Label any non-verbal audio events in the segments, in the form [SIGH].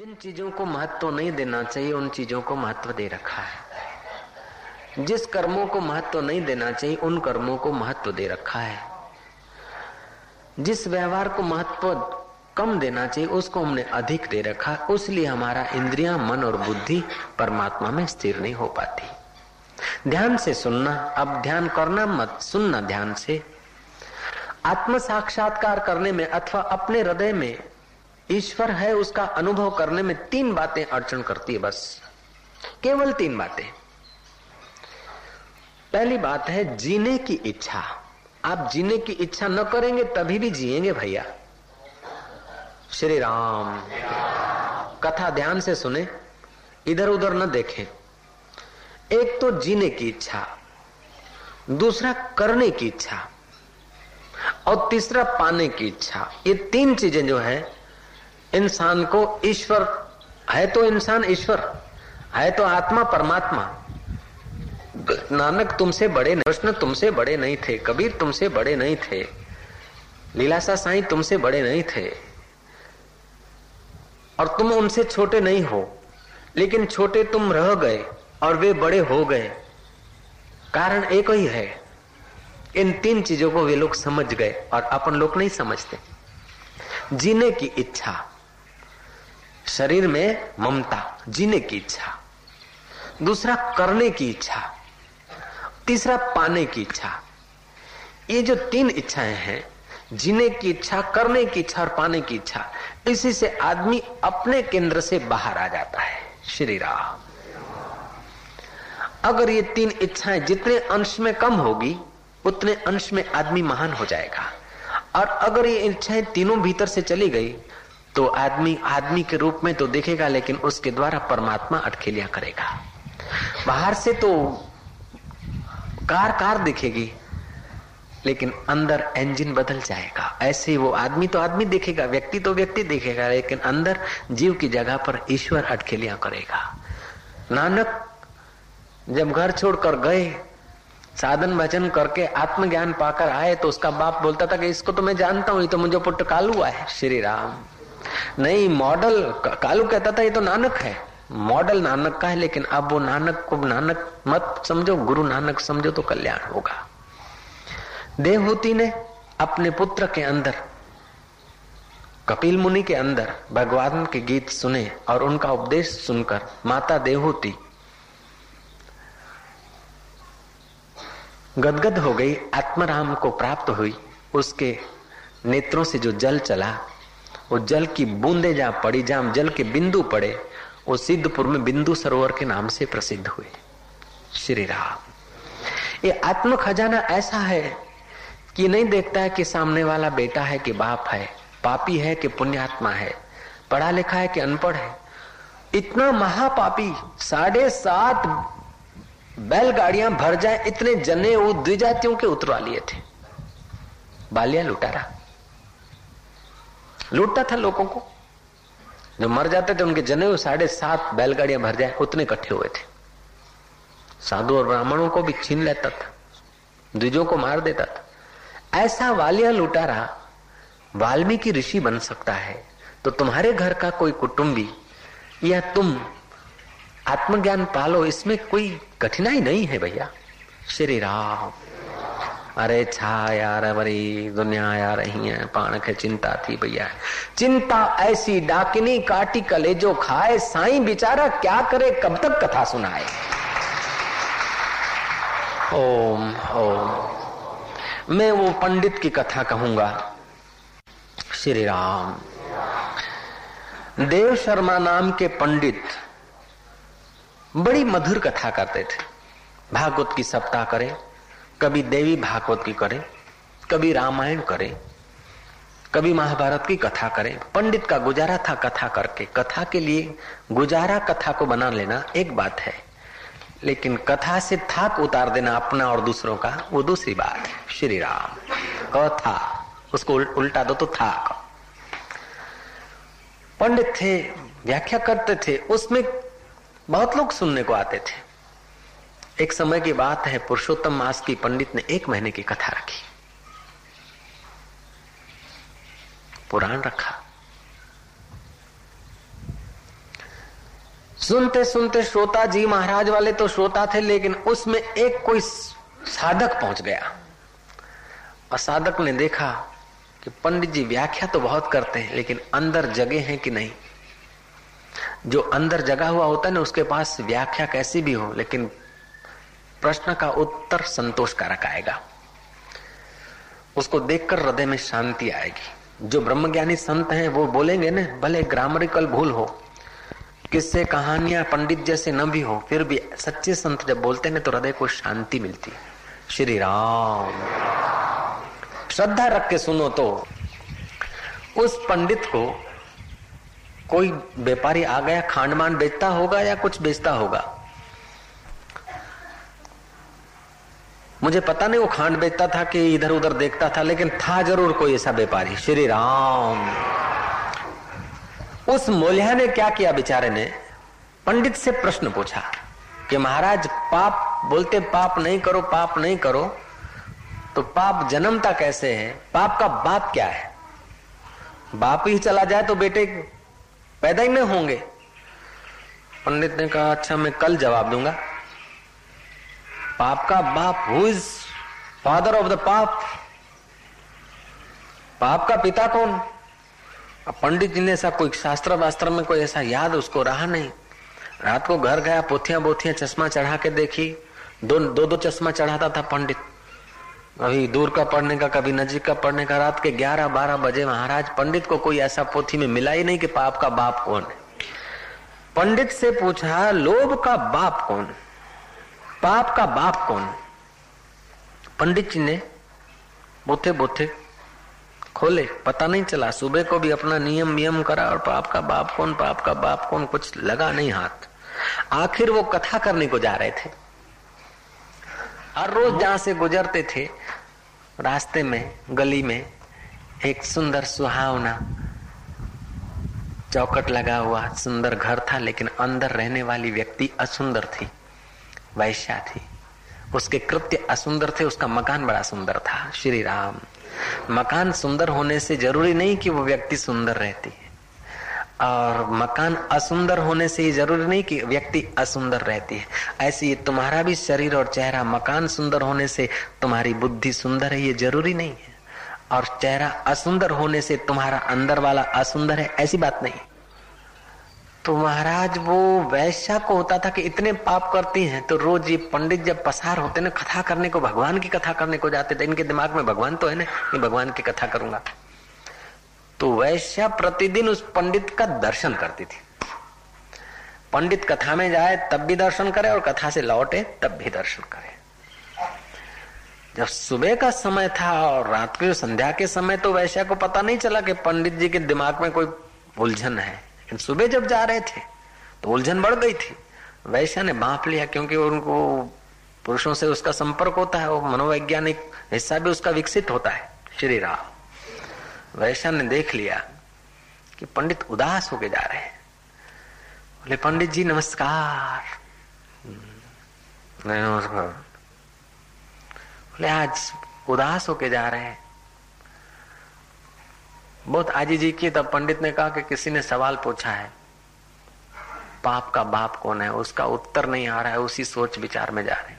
जिन चीज़ों को महत्व नहीं देना चाहिए, उन चीज़ों को महत्व दे रखा है। जिस कर्मों को महत्व नहीं देना चाहिए, उन कर्मों को महत्व दे रखा है। जिस व्यवहार को महत्व कम देना चाहिए, उसको हमने अधिक दे रखा। उसलिए हमारा इंद्रिया, मन और बुद्धि परमात्मा में स्थिर नहीं हो पाती। ध्यान से सुनना, अब ध्यान करना मत, सुनना ध्यान से। आत्म साक्षात्कार करने में अथवा अपने हृदय में ईश्वर है, उसका अनुभव करने में तीन बातें अड़चन करती है बस। केवल तीन बातें। पहली बात है जीने की इच्छा। आप जीने की इच्छा न करेंगे, तभी भी जिएँगे भैया। श्री राम। कथा ध्यान से सुने इधर उधर न देखें। एक तो जीने की इच्छा, दूसरा करने की इच्छा, और तीसरा पाने की इच्छा। ये तीन चीज़ें जो है इंसान को ईश्वर, है तो इंसान ईश्वर, है तो आत्मा परमात्मा। नानक तुमसे बड़े कृष्ण तुमसे बड़े नहीं थे, कबीर तुमसे बड़े नहीं थे लीलासा साईं तुमसे बड़े नहीं थे। और तुम उनसे छोटे नहीं हो, लेकिन छोटे तुम रह गए और वे बड़े हो गए। कारण एक ही है, इन तीन चीज़ों को वे लोग समझ गए और अपन लोग नहीं समझते। जीने की इच्छा शरीर में ममता, जीने की इच्छा। दूसरा, करने की इच्छा। तीसरा, पाने की इच्छा। ये जो तीन इच्छाएँ हैं, जीने की इच्छा, करने की इच्छा और पाने की इच्छा, इसी से आदमी अपने केंद्र से बाहर आ जाता है। श्री राम। अगर ये तीन इच्छाएँ जितने अंश में कम होगी, उतने अंश में आदमी महान हो जाएगा। और अगर ये इच्छाएँ तीनों भीतर से चली गई तो आदमी आदमी के रूप में तो देखेगा, लेकिन उसके द्वारा परमात्मा अटखेलिया करेगा। बाहर से तो कार कार दिखेगी, लेकिन अंदर इंजन बदल जाएगा। ऐसे ही वो आदमी तो आदमी देखेगा, व्यक्ति तो व्यक्ति देखेगा, लेकिन अंदर जीव की जगह पर ईश्वर अटखेलिया करेगा। नानक जब घर छोड़कर गए, साधन भजन करके आत्मज्ञान पाकर आए तो उसका बाप बोलता था कि इसको तो मैं जानता हूँ, ये तो मुझे पुट कालू है। श्री राम। नहीं मॉडल कालू कहता था, ये तो नानक है। मॉडल नानक का है, लेकिन अब वो नानक को नानक मत समझो, गुरु नानक समझो तो कल्याण होगा। देवहूति ने अपने पुत्र के अंदर, कपिल मुनि के अंदर भगवान के गीत सुने और उनका उपदेश सुनकर माता देवहूति गदगद हो गई, आत्मराम को प्राप्त हुई, उसके नेत्रों से जो जल चला वो जल की बूंदे जहाँ पड़ी, जहाँ जल के बिंदु पड़े, वो सिद्धपुर में बिंदु सरोवर के नाम से प्रसिद्ध हुए। श्री राम। ये आत्म खजाना ऐसा है कि नहीं देखता है कि सामने वाला बेटा है कि बाप है, पापी है कि पुण्यात्मा है, पढ़ा लिखा है कि अनपढ़ है। इतना महापापी, साढ़े सात बैलगाड़ियाँ भर जाए, इतने जने वो द्विजातियों के उतरवा लिए थे। बालिया लुटारा। लूटता था लोगों को। जो मर जाते थे उनके जने साढ़े सात बैलगाड़ियाँ भर जाए, उतने इकट्ठे हुए थे। साधु और ब्राह्मणों को भी छीन लेता था, द्विजों को मार देता था। ऐसा वालिया लुटारा वाल्मीकि ऋषि बन सकता है तो तुम्हारे घर का कोई कुटुंबी, या तुम आत्मज्ञान पालो, इसमें कोई कठिनाई नहीं है भैया। श्री राम। अरे छा यार, वरी दुनिया आ रही है, पाण खे चिंता थी भैया चिंता ऐसी डाकिनी काटी कलेजो खाए, साईं बेचारा क्या करे, कब तक कथा सुनाए? ओम ओम। मैं वो पंडित की कथा कहूँगा। श्री राम। देव शर्मा नाम के पंडित बड़ी मधुर कथा करते थे। भागवत की सप्ताह करें। कभी देवी भागवत की करे, कभी रामायण करे, कभी महाभारत की कथा करे, पंडित का गुजारा था कथा करके, कथा के लिए गुजारा कथा को बना लेना एक बात है, लेकिन कथा से थाक उतार देना अपना और दूसरों का, वो दूसरी बात है, श्री राम। कथा उसको उल्टा दो तो थाक। पंडित थे, व्याख्या करते थे, उसमें बहुत लोग सुनने को आते थे। एक समय की बात है, पुरुषोत्तम मास की पंडित ने एक महीने की कथा रखी। पुराण रखा। सुनते सुनते श्रोता जी महाराज वाले तो श्रोता थे, लेकिन उसमें एक कोई साधक पहुँच गया। और साधक ने देखा कि पंडित जी व्याख्या तो बहुत करते हैं, लेकिन अंदर जगे हैं कि नहीं। जो अंदर जगा हुआ होता है ना, उसके पास व्याख्या कैसी भी हो, लेकिन प्रश्न का उत्तर संतोषकारक आएगा। उसको देखकर हृदय में शांति आएगी। जो ब्रह्मज्ञानी संत हैं, वो बोलेंगे ना, भले ग्रामरिकल भूल हो, किससे कहानियाँ पंडित जैसे न भी हो, फिर भी सच्चे संत जब बोलते हैं तो हृदय को शांति मिलती है। श्री राम श्रद्धा रख के सुनो तो उस पंडित को कोई व्यापारी आ गया खांडमान बेचता होगा या कुछ बेचता होगा? मुझे पता नहीं, वो खांड बेचता था कि इधर उधर देखता था, लेकिन था ज़रूर कोई ऐसा व्यापारी, श्री राम। उस मोलिया ने क्या किया बेचारे ने? पंडित से प्रश्न पूछा कि महाराज, पाप बोलते पाप नहीं करो, पाप नहीं करो तो पाप जन्मता कैसे है? पाप का बाप क्या है? बाप ही चला जाए तो बेटे पैदा ही नहीं होंगे। पंडित ने कहा अच्छा मैं कल जवाब दूँगा। पाप का बाप who is father of the पाप पाप का पिता कौन? पंडित जी ने ऐसा कोई शास्त्र वास्त्र में कोई ऐसा याद, उसको रहा नहीं। रात को घर गया पोथियाँ बोथियाँ चश्मा चढ़ा के देखी। दो दो दो चश्मा चढ़ाता था पंडित। कभी दूर का पढ़ने का, कभी नजीक का पढ़ने का, रात के ग्यारह बारह बजे महाराज पंडित को कोई ऐसा पोथी में मिला ही नहीं कि पाप का बाप कौन है। पंडित से पूछा, लोभ का बाप कौन? पाप का बाप कौन? पंडित जी ने बोथे बोथे खोले, पता नहीं चला। सुबह को भी अपना नियम नियम करा और पाप का बाप कौन, पाप का बाप कौन, कुछ लगा नहीं हाथ। आखिर वो कथा करने को जा रहे थे। हर रोज जहाँ से गुजरते थे, रास्ते में, गली में, एक सुंदर सुहावना चौकट लगा हुआ, सुंदर घर था, लेकिन अंदर रहने वाली व्यक्ति असुंदर थी। वैश्या थी। उसके कृत्य असुंदर थे, उसका मकान बड़ा सुंदर था श्री राम मकान सुंदर होने से ज़रूरी नहीं कि वो व्यक्ति सुंदर रहती है। और मकान असुंदर होने से ही ज़रूरी नहीं कि व्यक्ति असुंदर रहती है। ऐसे ही तुम्हारा भी शरीर और चेहरा मकान सुंदर होने से तुम्हारी बुद्धि सुंदर है, ये ज़रूरी नहीं है। और चेहरा असुंदर होने से तुम्हारा अंदर वाला असुंदर है, ऐसी बात नहीं। तो महाराज, वो वैश्या को होता था कि इतने पाप करती हैं तो रोज ये पंडित जब पसार होते ना, कथा करने को, भगवान की कथा करने को जाते थे इनके दिमाग में भगवान तो है ना भगवान की कथा करूँगा। तो वैश्या प्रतिदिन उस पंडित का दर्शन करती थी। पंडित कथा में जाए, तब भी दर्शन करे और कथा से लौटे, तब भी दर्शन करे। जब सुबह का समय था और रात को संध्या के समय तो वैश्या को पता नहीं चला कि पंडित जी के दिमाग में कोई उलझन है। लेकिन सुबह जब जा रहे थे तो उलझन बढ़ गई थी। वैश्या ने बांप लिया क्योंकि उनको, पुरुषों से उसका संपर्क होता है, वो मनोवैज्ञानिक हिस्सा भी उसका विकसित होता है, श्री राम। वैश्या ने देख लिया कि पंडित उदास होके जा रहे हैं। बोले, पंडित जी, नमस्कार। नमस्कार। बोले, आज उदास होके जा रहे हैं। बहुत आजी जी की तब पंडित ने कहा कि किसी ने सवाल पूछा है, पाप का बाप कौन है? उसका उत्तर नहीं आ रहा है, उसी सोच विचार में जा रहे हैं।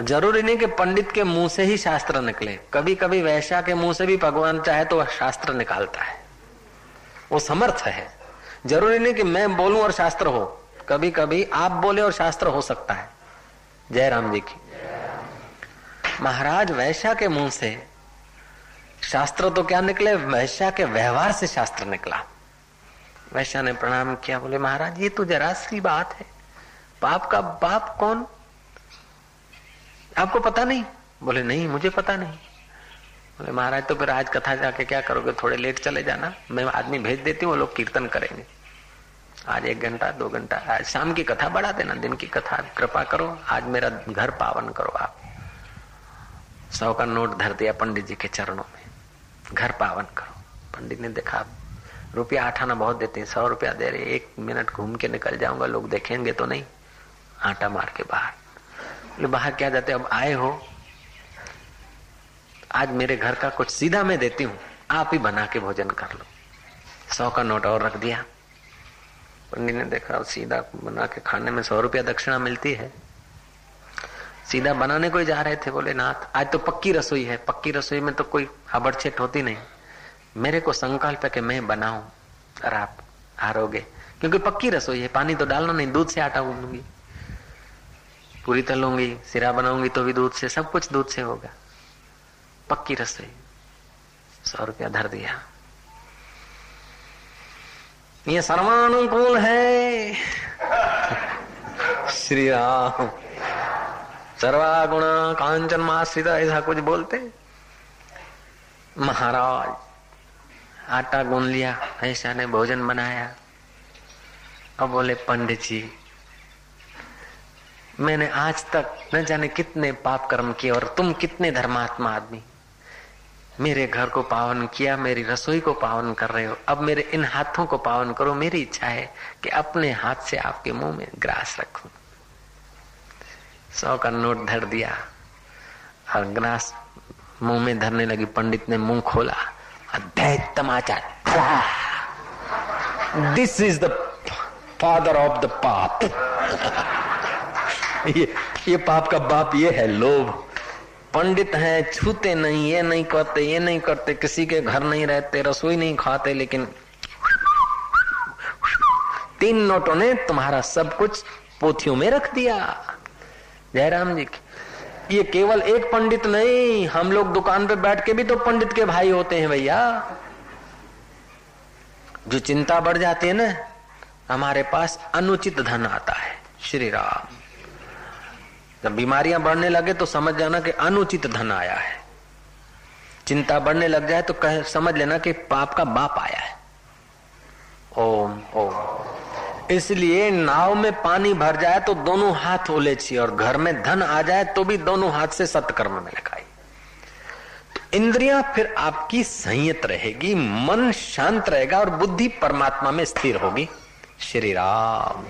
ज़रूरी नहीं कि पंडित के मुँह से ही शास्त्र निकले। कभी कभी वैश्या के मुँह से भी भगवान चाहे तो शास्त्र निकालता है। वो समर्थ है। ज़रूरी नहीं कि मैं बोलूँ और शास्त्र हो। कभी कभी आप बोले और शास्त्र हो सकता है। जय राम जी की। महाराज वैश्या के मुँह से शास्त्र तो क्या निकले? वैश्या के व्यवहार से शास्त्र निकला। वैश्या ने प्रणाम किया, बोले, महाराज, ये तो जरा सी बात है। पाप का बाप कौन? आपको पता नहीं? बोले, नहीं, मुझे पता नहीं। बोले, महाराज तो फिर आज कथा जाके क्या करोगे? थोड़े लेट चले जाना। मैं आदमी भेज देती हूँ, वो लोग कीर्तन करेंगे। आज एक घंटा, दो घंटा, आज शाम की कथा बढ़ा देना, दिन की कथा, कृपा करो, आज मेरा घर पावन करो आप। सौ का नोट धर दिया पंडित जी के चरणों में। घर पावन करो। पंडित ने देखा, रुपया आठाना बहुत देते हैं, सौ रुपया दे रहे एक मिनट घूम के निकल जाऊँगा, लोग देखेंगे तो नहीं। आटा मार के बाहर। बोले, बाहर क्या जाते अब आए हो। आज मेरे घर का कुछ सीधा मैं देती हूँ, आप ही बना के भोजन कर लो। सौ का नोट और रख दिया। पंडित ने देखा, सीधा बना के खाने में सौ रुपया दक्षिणा मिलती है। सीधा बनाने को ही जा रहे थे बोले, नाथ, आज तो पक्की रसोई है। पक्की रसोई में तो कोई हबड़छेट होती नहीं। मेरे को संकल्प है कि मैं बनाऊँ। और आप हारोगे। क्योंकि पक्की रसोई है। पानी तो डालना नहीं, दूध से आटा गूंदूँगी। पूरी तलूँगी सिरा बनाऊँगी तो भी दूध से, सब कुछ दूध से होगा। पक्की रसोई। सौ रुपया धर दिया। ये सर्वानुकूल है। श्री राम। सर्वागुण कांचन माश्रित ऐसा कुछ बोलते? महाराज, आटा गूंद लिया, ऐसा ने भोजन बनाया। अब बोले पंडित जी मैंने आज तक न जाने कितने पाप कर्म किए और तुम कितने धर्मात्मा आदमी। मेरे घर को पावन किया, मेरी रसोई को पावन कर रहे हो। अब मेरे इन हाथों को पावन करो, मेरी इच्छा है कि अपने हाथ से आपके मुँह में ग्रास रखूँ। सौ का नोट धर दिया। और ग्रास मुँह में धरने लगी, पंडित ने मुँह खोला। तमाचा। This is the father of the पाप। [LAUGHS] ये ये पाप का बाप ये है लोभ। पंडित हैं, छूते नहीं, ये नहीं करते, ये नहीं करते, किसी के घर नहीं रहते, रसोई नहीं खाते, लेकिन तीन नोटों ने तुम्हारा सब कुछ पोथियों में रख दिया। जयराम जी, ये केवल एक पंडित नहीं, हम लोग दुकान पे बैठ के भी तो पंडित के भाई होते हैं भैया। जो चिंता बढ़ जाती है ना, हमारे पास अनुचित धन आता है श्री राम जब बीमारियाँ बढ़ने लगे तो समझ जाना कि अनुचित धन आया है। चिंता बढ़ने लग जाए तो कह, समझ लेना कि पाप का बाप आया है। ओम ओम। इसलिए नाव में पानी भर जाए तो दोनों हाथ ओले चाहिए और घर में धन आ जाए तो भी दोनों हाथ से सत्कर्म में लगाई तो इंद्रियाँ फिर आपकी संयत रहेगी, मन शांत रहेगा और बुद्धि परमात्मा में स्थिर होगी। श्री राम।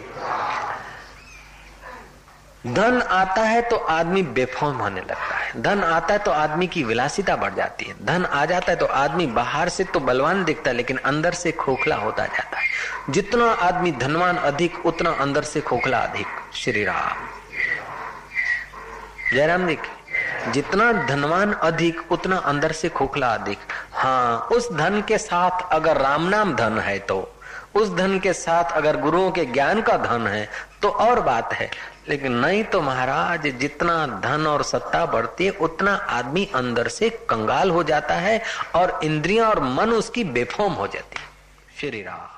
धन आता है तो आदमी बेफॉर्म होने लगता है। धन आता है तो आदमी की विलासिता बढ़ जाती है। धन आ जाता है तो आदमी बाहर से तो बलवान दिखता है, लेकिन अंदर से खोखला होता जाता है। जितना आदमी धनवान अधिक, उतना अंदर से खोखला अधिक। श्री राम। जयराम जी जितना धनवान अधिक, उतना अंदर से खोखला अधिक। हाँ उस धन के साथ अगर राम नाम धन है तो उस धन के साथ अगर गुरुओं के ज्ञान का धन है तो और बात है। लेकिन नहीं तो महाराज, जितना धन और सत्ता बढ़ती है, उतना आदमी अंदर से कंगाल हो जाता है और इंद्रियाँ और मन उसकी बेफॉर्म हो जाती है। श्री राम।